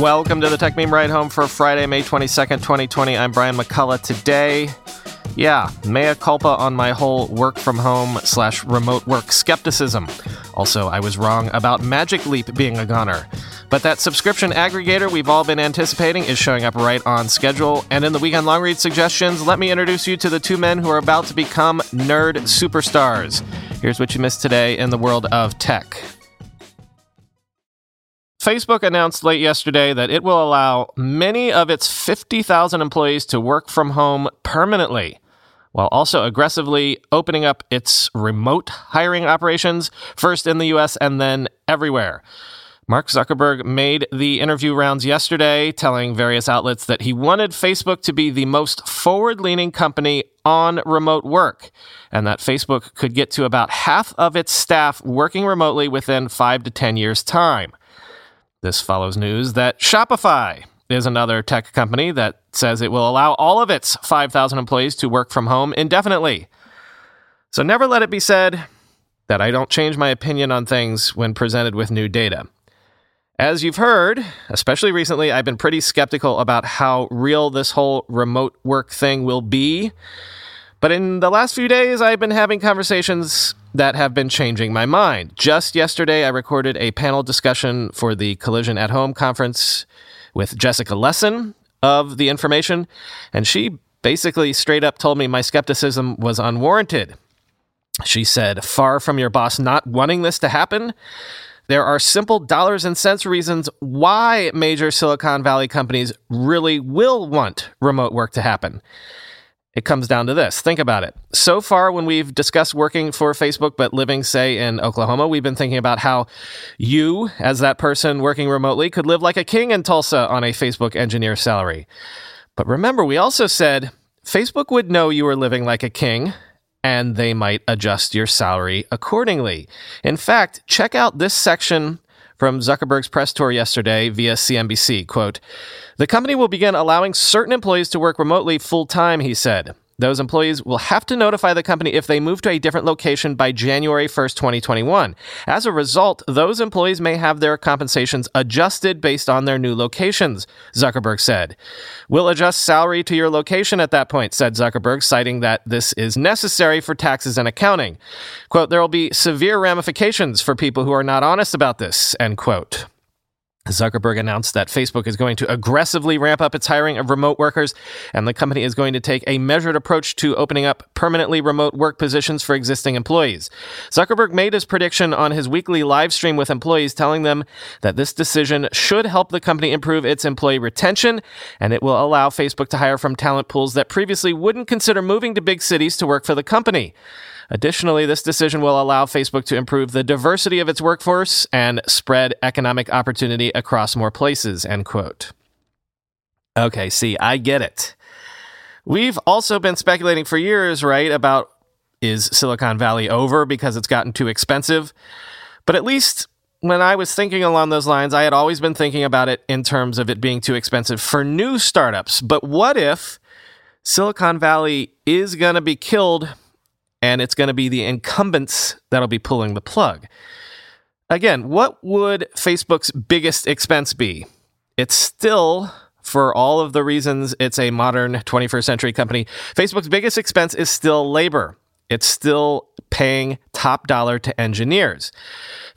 Welcome to the Techmeme Ride Home for Friday, May 22nd, 2020. I'm Brian McCullough. Today, yeah, mea culpa on my whole work from home slash remote work skepticism. Also, I was wrong about Magic Leap being a goner. But that subscription aggregator we've all been anticipating is showing up right on schedule. And in the weekend long read suggestions, let me introduce you to the two men who are about to become nerd superstars. Here's what you missed today in the world of tech. Facebook announced late yesterday that it will allow many of its 50,000 employees to work from home permanently, while also aggressively opening up its remote hiring operations, first in the US and then everywhere. Mark Zuckerberg made the interview rounds yesterday, telling various outlets that he wanted Facebook to be the most forward leaning company on remote work, and that Facebook could get to about half of its staff working remotely within five to 10 years' time. This follows news that Shopify is another tech company that says it will allow all of its 5,000 employees to work from home indefinitely. So never let it be said that I don't change my opinion on things when presented with new data. As you've heard, especially recently, I've been pretty skeptical about how real this whole remote work thing will be. But in the last few days, I've been having conversations that have been changing my mind. Just yesterday, I recorded a panel discussion for the Collision at Home conference with Jessica Lessin of The Information, and she basically straight up told me my skepticism was unwarranted. She said, Far from your boss not wanting this to happen, there are simple dollars and cents reasons why major Silicon Valley companies really will want remote work to happen. It comes down to this. Think about it. So far, when we've discussed working for Facebook, but living, say, in Oklahoma, we've been thinking about how you, as that person working remotely, could live like a king in Tulsa on a Facebook engineer salary. But remember, we also said Facebook would know you were living like a king and they might adjust your salary accordingly. In fact, check out this section from Zuckerberg's press tour yesterday via CNBC. Quote, the company will begin allowing certain employees to work remotely full time, he said. Those employees will have to notify the company if they move to a different location by January 1st, 2021. As a result, those employees may have their compensations adjusted based on their new locations, Zuckerberg said. We'll adjust salary to your location at that point, said Zuckerberg, citing that this is necessary for taxes and accounting. Quote, there will be severe ramifications for people who are not honest about this, end quote. Zuckerberg announced that Facebook is going to aggressively ramp up its hiring of remote workers, and the company is going to take a measured approach to opening up permanently remote work positions for existing employees. Zuckerberg made his prediction on his weekly live stream with employees, telling them that this decision should help the company improve its employee retention, and it will allow Facebook to hire from talent pools that previously wouldn't consider moving to big cities to work for the company. Additionally, this decision will allow Facebook to improve the diversity of its workforce and spread economic opportunity across more places, end quote. Okay, see, I get it. We've also been speculating for years, right, about is Silicon Valley over because it's gotten too expensive? But at least when I was thinking along those lines, I had always been thinking about it in terms of it being too expensive for new startups. But what if Silicon Valley is going to be killed and it's going to be the incumbents that'll be pulling the plug. Again, what would Facebook's biggest expense be? It's still, for all of the reasons it's a modern 21st century company, Facebook's biggest expense is still labor. It's still paying top dollar to engineers.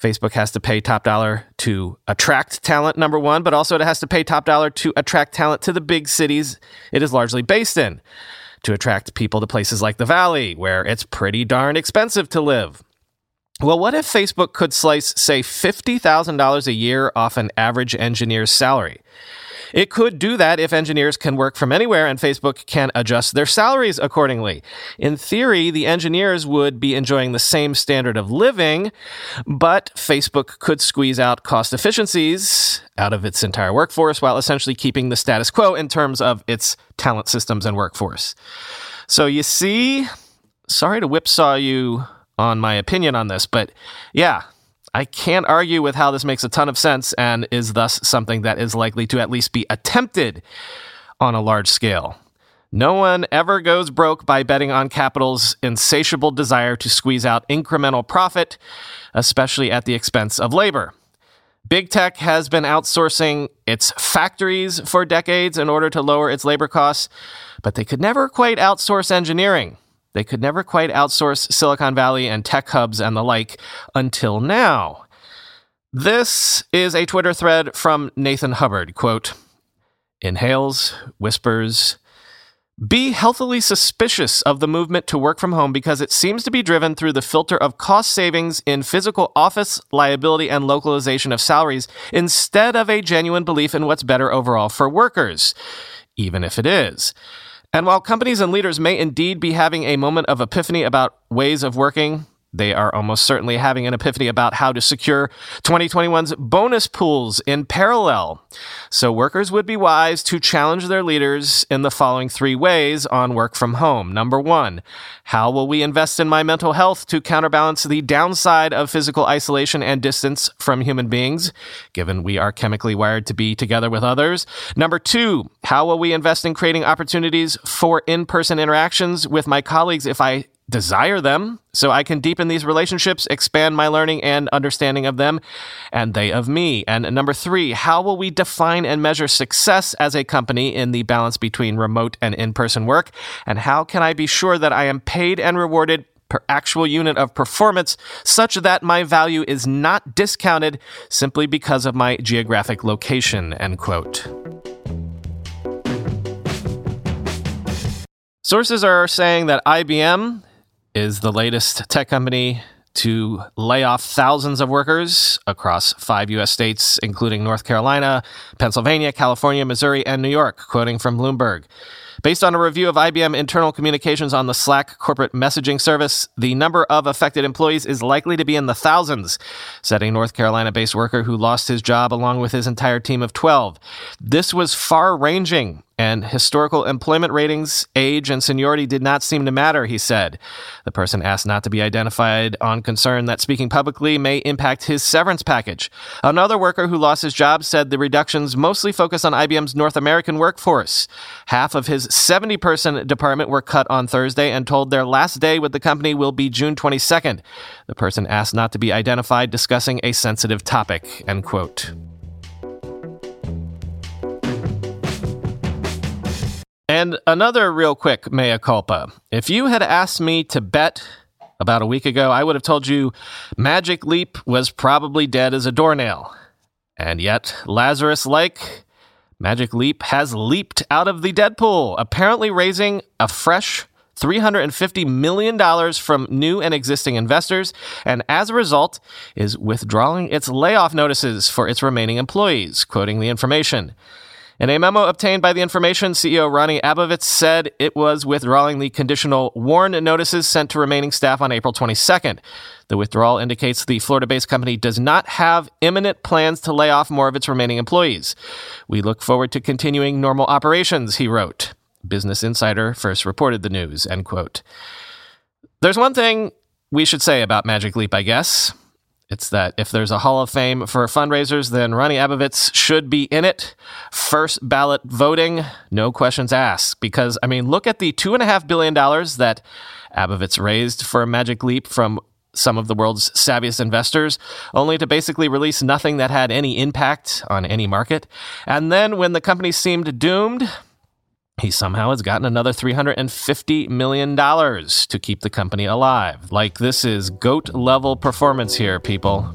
Facebook has to pay top dollar to attract talent, number one, but also it has to pay top dollar to attract talent to the big cities it is largely based in to attract people to places like the Valley, where it's pretty darn expensive to live. Well, what if Facebook could slice, say, $50,000 a year off an average engineer's salary? It could do that if engineers can work from anywhere and Facebook can adjust their salaries accordingly. In theory, the engineers would be enjoying the same standard of living, but Facebook could squeeze out cost efficiencies out of its entire workforce while essentially keeping the status quo in terms of its talent systems and workforce. So you see, sorry to whipsaw you on my opinion on this, but yeah, I can't argue with how this makes a ton of sense and is thus something that is likely to at least be attempted on a large scale. No one ever goes broke by betting on capital's insatiable desire to squeeze out incremental profit, especially at the expense of labor. Big tech has been outsourcing its factories for decades in order to lower its labor costs, but they could never quite outsource engineering. They could never quite outsource Silicon Valley and tech hubs and the like until now. This is a Twitter thread from Nathan Hubbard. Quote, inhales, whispers, be healthily suspicious of the movement to work from home because it seems to be driven through the filter of cost savings in physical office liability and localization of salaries instead of a genuine belief in what's better overall for workers, even if it is. And while companies and leaders may indeed be having a moment of epiphany about ways of working, they are almost certainly having an epiphany about how to secure 2021's bonus pools in parallel. So, workers would be wise to challenge their leaders in the following three ways on work from home. Number one, how will we invest in my mental health to counterbalance the downside of physical isolation and distance from human beings, given we are chemically wired to be together with others? Number two, how will we invest in creating opportunities for in person interactions with my colleagues if I desire them so I can deepen these relationships, expand my learning and understanding of them, and they of me. And number three, how will we define and measure success as a company in the balance between remote and in person work? And how can I be sure that I am paid and rewarded? Per actual unit of performance, such that my value is not discounted simply because of my geographic location. End quote. Sources are saying that IBM is the latest tech company to lay off thousands of workers across five U.S. states, including North Carolina, Pennsylvania, California, Missouri, and New York, quoting from Bloomberg. Based on a review of IBM internal communications on the Slack corporate messaging service, the number of affected employees is likely to be in the thousands, said a North Carolina based worker who lost his job along with his entire team of 12. This was far ranging and historical employment ratings, age, and seniority did not seem to matter, he said. The person asked not to be identified on concern that speaking publicly may impact his severance package. Another worker who lost his job said the reductions mostly focus on IBM's North American workforce. Half of his 70 person department were cut on Thursday and told their last day with the company will be June 22nd. The person asked not to be identified, discussing a sensitive topic. End quote. And another real quick mea culpa. If you had asked me to bet about a week ago, I would have told you Magic Leap was probably dead as a doornail. And yet, Lazarus like, Magic Leap has leaped out of the Deadpool, apparently raising a fresh $350 million from new and existing investors, and as a result, is withdrawing its layoff notices for its remaining employees, quoting the information. In a memo obtained by the information, CEO Ronnie Abovitz said it was withdrawing the conditional warn notices sent to remaining staff on April 22nd. The withdrawal indicates the Florida based company does not have imminent plans to lay off more of its remaining employees. We look forward to continuing normal operations, he wrote. Business Insider first reported the news, end quote. There's one thing we should say about Magic Leap, I guess. It's that if there's a Hall of Fame for fundraisers, then Ronnie Abovitz should be in it. First ballot voting, no questions asked. Because, I mean, look at the $2.5 billion that Abovitz raised for a Magic Leap from some of the world's savviest investors, only to basically release nothing that had any impact on any market. And then when the company seemed doomed, he somehow has gotten another $350 million to keep the company alive. Like, this is GOAT level performance here, people.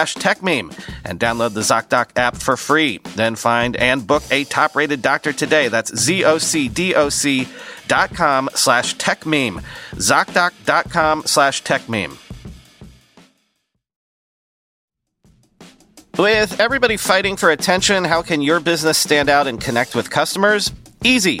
slash techmeme and download the ZocDoc app for free. Then find and book a top rated doctor today. That's Z-O-C-D-O-C dot com slash techmeme. ZocDoc.com slash techmeme. With everybody fighting for attention, how can your business stand out and connect with customers? Easy.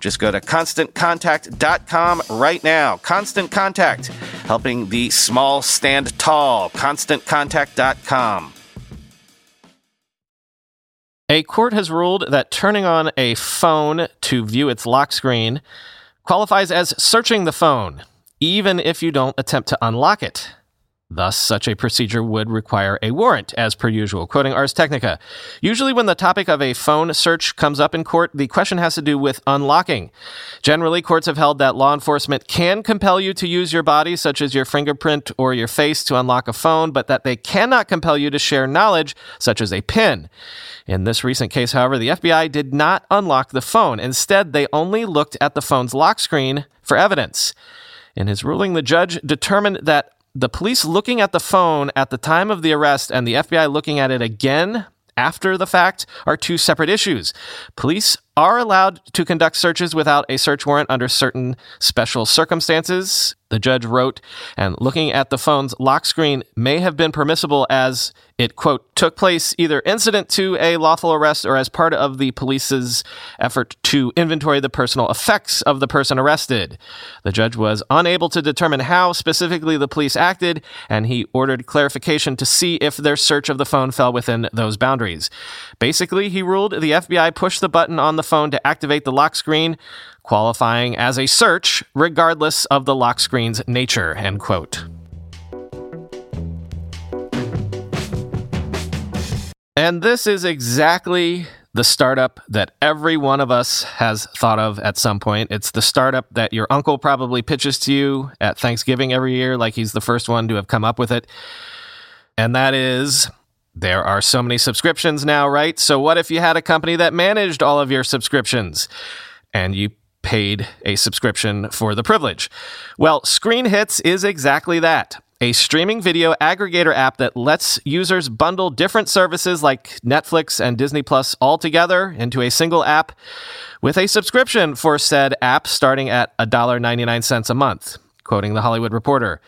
Just go to constantcontact.com right now. Constant Contact, helping the small stand tall. ConstantContact.com. A court has ruled that turning on a phone to view its lock screen qualifies as searching the phone, even if you don't attempt to unlock it. Thus, such a procedure would require a warrant, as per usual, quoting Ars Technica. Usually, when the topic of a phone search comes up in court, the question has to do with unlocking. Generally, courts have held that law enforcement can compel you to use your body, such as your fingerprint or your face, to unlock a phone, but that they cannot compel you to share knowledge, such as a PIN. In this recent case, however, the FBI did not unlock the phone. Instead, they only looked at the phone's lock screen for evidence. In his ruling, the judge determined that the police looking at the phone at the time of the arrest and the FBI looking at it again after the fact are two separate issues. Police are allowed to conduct searches without a search warrant under certain special circumstances the judge wrote, and looking at the phone's lock screen may have been permissible as it, quote, took place either incident to a lawful arrest or as part of the police's effort to inventory the personal effects of the person arrested. The judge was unable to determine how specifically the police acted, and he ordered clarification to see if their search of the phone fell within those boundaries. Basically, he ruled the FBI pushed the button on the phone to activate the lock screen qualifying as a search regardless of the lock screen's nature, end quote. And this is exactly the startup that every one of us has thought of at some point. It's the startup that your uncle probably pitches to you at Thanksgiving every year, like he's the first one to have come up with it. And that is there are so many subscriptions now, right? So, what if you had a company that managed all of your subscriptions and you paid a subscription for the privilege. Well, Screen Hits is exactly that a streaming video aggregator app that lets users bundle different services like Netflix and Disney Plus all together into a single app with a subscription for said app starting at $1.99 a month. quoting The Hollywood Reporter.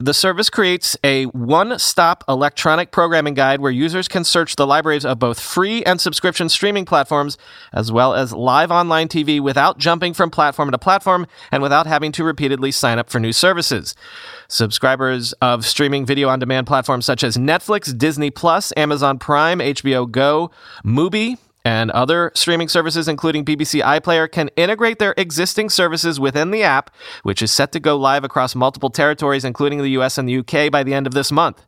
The service creates a one stop electronic programming guide where users can search the libraries of both free and subscription streaming platforms, as well as live online TV without jumping from platform to platform and without having to repeatedly sign up for new services. Subscribers of streaming video on demand platforms such as Netflix, Disney Plus, Amazon Prime, HBO Go, Mubi, and other streaming services, including BBC iPlayer, can integrate their existing services within the app, which is set to go live across multiple territories, including the US and the UK, by the end of this month.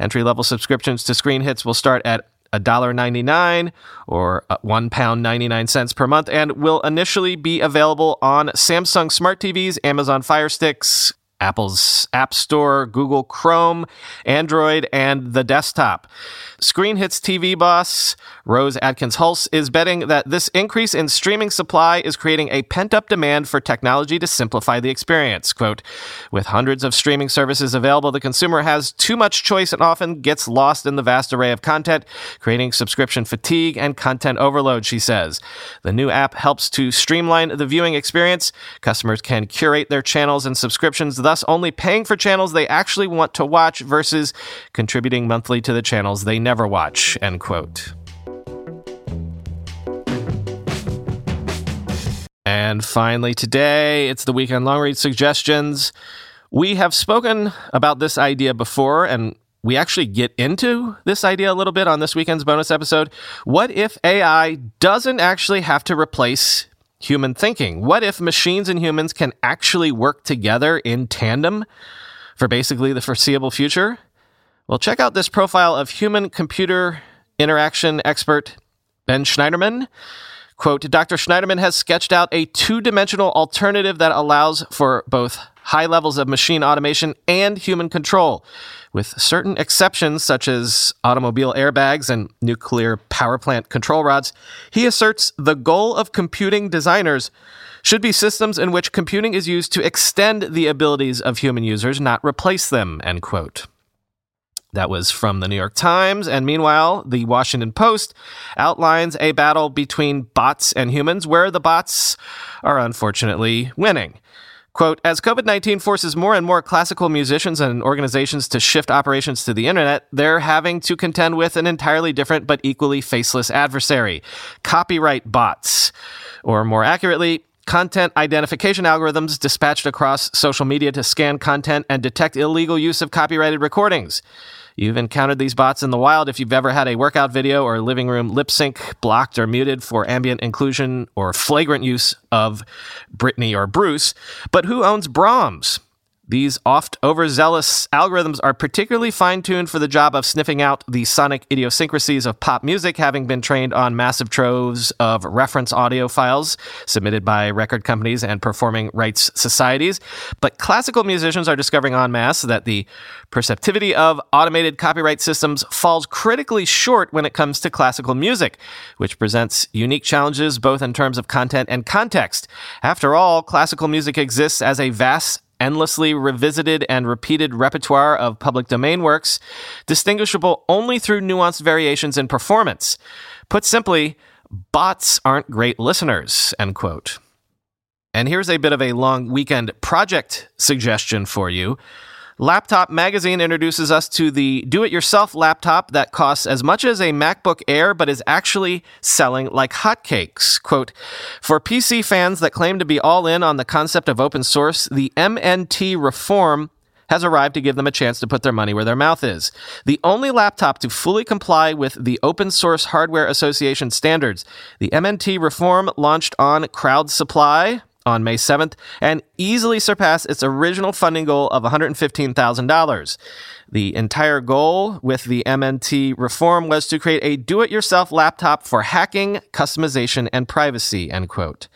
Entry level subscriptions to Screen Hits will start at $1.99 or £1.99 per month and will initially be available on Samsung Smart TVs, Amazon Fire Sticks, Apple's App Store, Google Chrome, Android, and the desktop. Screen Hits TV boss Rose Adkins Hulse is betting that this increase in streaming supply is creating a pent up demand for technology to simplify the experience. Quote, with hundreds of streaming services available, the consumer has too much choice and often gets lost in the vast array of content, creating subscription fatigue and content overload, she says. The new app helps to streamline the viewing experience. Customers can curate their channels and subscriptions, thus only paying for channels they actually want to watch versus contributing monthly to the channels they never watch, end quote. And finally, today, it's the weekend long read suggestions. We have spoken about this idea before, and we actually get into this idea a little bit on this weekend's bonus episode. What if AI doesn't actually have to replace human thinking? What if machines and humans can actually work together in tandem for basically the foreseeable future? Well, check out this profile of human computer interaction expert Ben Shneiderman. Quote Dr. Shneiderman has sketched out a two dimensional alternative that allows for both high levels of machine automation and human control. With certain exceptions, such as automobile airbags and nuclear power plant control rods, he asserts the goal of computing designers should be systems in which computing is used to extend the abilities of human users, not replace them, end quote. That was from the New York Times. And meanwhile, the Washington Post outlines a battle between bots and humans where the bots are unfortunately winning. Quote, as COVID 19 forces more and more classical musicians and organizations to shift operations to the internet, they're having to contend with an entirely different but equally faceless adversary copyright bots. Or more accurately, content identification algorithms dispatched across social media to scan content and detect illegal use of copyrighted recordings. You've encountered these bots in the wild if you've ever had a workout video or living room lip sync blocked or muted for ambient inclusion or flagrant use of Britney or Bruce. But who owns Brahms? These oft overzealous algorithms are particularly fine tuned for the job of sniffing out the sonic idiosyncrasies of pop music, having been trained on massive troves of reference audio files submitted by record companies and performing rights societies. But classical musicians are discovering en masse that the perceptivity of automated copyright systems falls critically short when it comes to classical music, which presents unique challenges both in terms of content and context. After all, classical music exists as a vast endlessly revisited and repeated repertoire of public domain works, distinguishable only through nuanced variations in performance. Put simply, bots aren't great listeners, end quote. And here's a bit of a long weekend project suggestion for you. Laptop Magazine introduces us to the do it yourself laptop that costs as much as a MacBook Air but is actually selling like hotcakes. Quote For PC fans that claim to be all in on the concept of open source, the MNT reform has arrived to give them a chance to put their money where their mouth is. The only laptop to fully comply with the Open Source Hardware Association standards. The MNT reform launched on Crowd Supply, on May 7th and easily surpassed its original funding goal of $115,000. The entire goal with the MNT reform was to create a do-it-yourself laptop for hacking, customization, and privacy, end quote.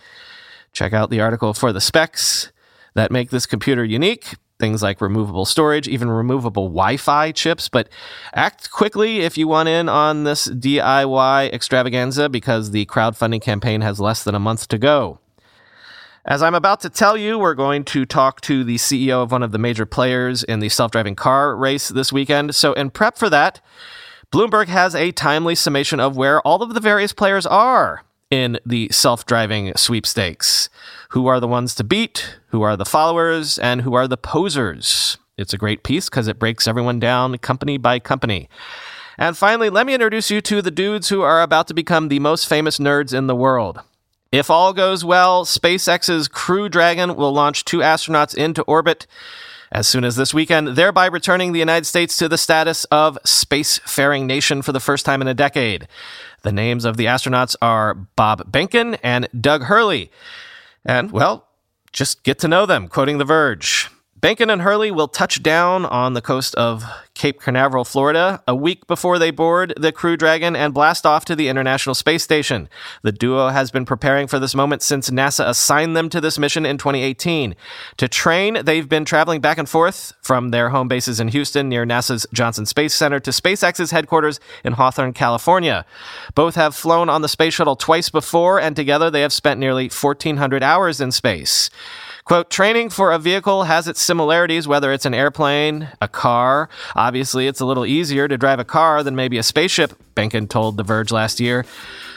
Check out the article for the specs that make this computer unique. Things like removable storage, even removable Wi Fi chips. But act quickly if you want in on this DIY extravaganza because the crowdfunding campaign has less than a month to go. As I'm about to tell you, we're going to talk to the CEO of one of the major players in the self driving car race this weekend. So, in prep for that, Bloomberg has a timely summation of where all of the various players are in the self driving sweepstakes. Who are the ones to beat? Who are the followers? And who are the posers? It's a great piece because it breaks everyone down company by company. And finally, let me introduce you to the dudes who are about to become the most famous nerds in the world. If all goes well, SpaceX's Crew Dragon will launch two astronauts into orbit as soon as this weekend, thereby returning the United States to the status of spacefaring nation for the first time in a decade. The names of the astronauts are Bob Behnken and Doug Hurley. And, well, just get to know them, quoting The Verge. Behnken and Hurley will touch down on the coast of Cape Canaveral, Florida, a week before they board the Crew Dragon and blast off to the International Space Station. The duo has been preparing for this moment since NASA assigned them to this mission in 2018. To train, they've been traveling back and forth from their home bases in Houston near NASA's Johnson Space Center to SpaceX's headquarters in Hawthorne, California. Both have flown on the space shuttle twice before, and together they have spent nearly 1,400 hours in space. Quote, training for a vehicle has its similarities, whether it's an airplane, a car. Obviously, it's a little easier to drive a car than maybe a spaceship, Behnken told The Verge last year.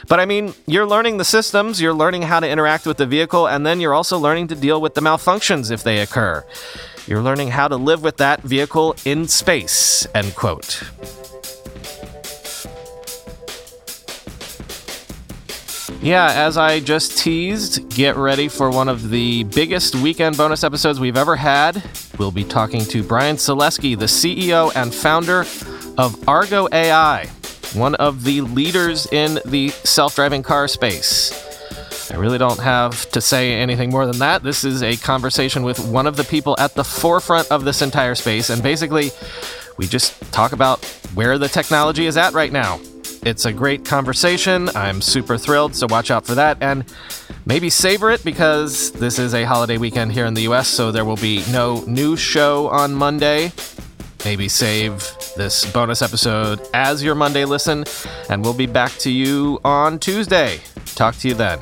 But I mean, you're learning the systems, you're learning how to interact with the vehicle, and then you're also learning to deal with the malfunctions if they occur. You're learning how to live with that vehicle in space, end quote. Yeah, as I just teased, get ready for one of the biggest weekend bonus episodes we've ever had. We'll be talking to Bryan Salesky, the CEO and founder of Argo AI, one of the leaders in the self driving car space. I really don't have to say anything more than that. This is a conversation with one of the people at the forefront of this entire space, and basically, we just talk about where the technology is at right now it's a great conversation. I'm super thrilled, so watch out for that. And maybe savor it because this is a holiday weekend here in the US, so there will be no new show on Monday. Maybe save this bonus episode as your Monday listen, and we'll be back to you on Tuesday. Talk to you then.